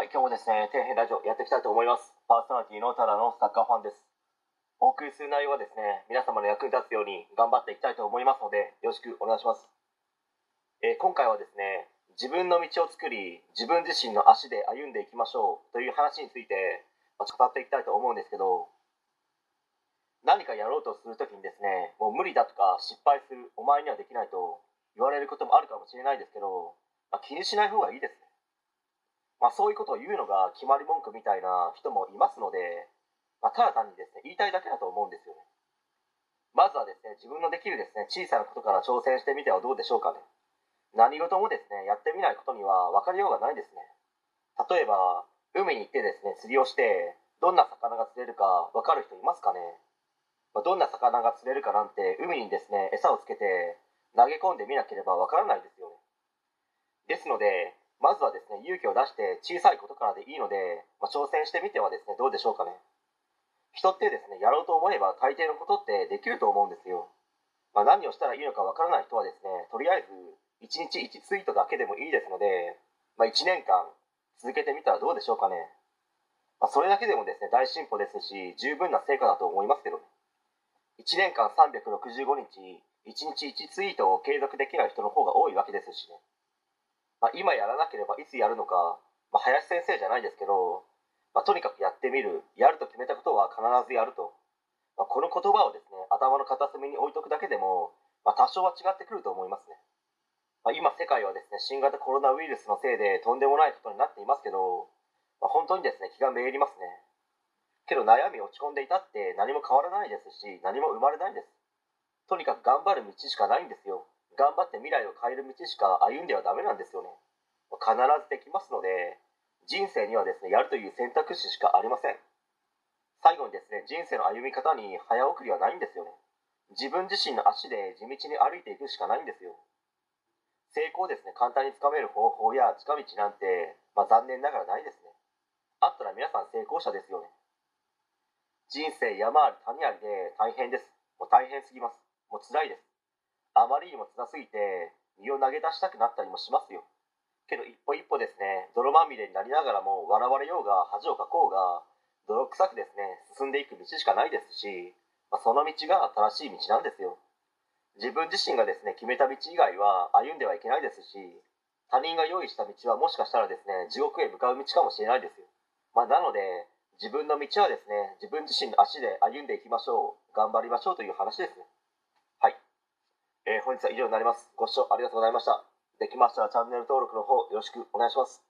はい、今日もですね、底辺ラジオやっていきたいと思います。パーソナリティのただのサッカーファンです。お送りする内容はですね、皆様の役に立つように頑張っていきたいと思いますので、よろしくお願いします。えー今回はですね、自分の道を作り、自分自身の足で歩んでいきましょうという話について、まあ語っていきたいと思うんですけど、何かやろうとするときにですね、もう無理だとか失敗する、お前にはできないと言われることもあるかもしれないですけど、まあ気にしない方がいいです。まあ、そういうことを言うのが決まり文句みたいな人もいますので、まあ、ただ単にですね言いたいだけだと思うんですよね。まずはですね自分のできるですね小さなことから挑戦してみてはどうでしょうかね。何事もですねやってみないことには分かりようがないですね。例えば海に行ってですね釣りをしてどんな魚が釣れるか分かる人いますかね、まあ、どんな魚が釣れるかなんて海にですね餌をつけて投げ込んでみなければ分からないですよね。ですのでまずはですね勇気を出して小さいことからでいいので、まあ、挑戦してみてはですねどうでしょうかね。人ってですねやろうと思えば大抵のことってできると思うんですよ、まあ、何をしたらいいのかわからない人はですねとりあえず1日1ツイートだけでもいいですので、まあ、1年間続けてみたらどうでしょうかね、まあ、それだけでもですね大進歩ですし十分な成果だと思いますけどね。1年間365日1日1ツイートを継続できない人の方が多いわけですしね。まあ、今やらなければいつやるのか、まあ、林先生じゃないですけど、まあ、とにかくやってみるやると決めたことは必ずやると、まあ、この言葉をですね頭の片隅に置いとくだけでも、まあ、多少は違ってくると思いますね、まあ、今世界はですね新型コロナウイルスのせいでとんでもないことになっていますけど、まあ、本当にですね気がめいりますね。けど悩み落ち込んでいたって何も変わらないですし何も生まれないんです。とにかく頑張る道しかないんですよ。頑張って未来を変える道しか歩んではダメなんですよね。必ずできますので人生にはですねやるという選択肢しかありません。最後にですね人生の歩み方に早送りはないんですよね。自分自身の足で地道に歩いていくしかないんですよ。成功ですね簡単につかめる方法や近道なんて、まあ、残念ながらないですね。あったら皆さん成功者ですよね。人生山あり谷ありで大変です。もう大変すぎます。もう辛いです。あまりにも辛すぎて身を投げ出したくなったりもしますよ。けど一歩一歩ですね泥まみれになりながらも笑われようが恥をかこうが泥臭くですね進んでいく道しかないですし、まあ、その道が正しい道なんですよ。自分自身がですね決めた道以外は歩んではいけないですし他人が用意した道はもしかしたらですね地獄へ向かう道かもしれないですよ、まあ、なので自分の道はですね自分自身の足で歩んでいきましょう頑張りましょうという話です。ねえー本日は以上になります。ご視聴ありがとうございました。できましたらチャンネル登録の方よろしくお願いします。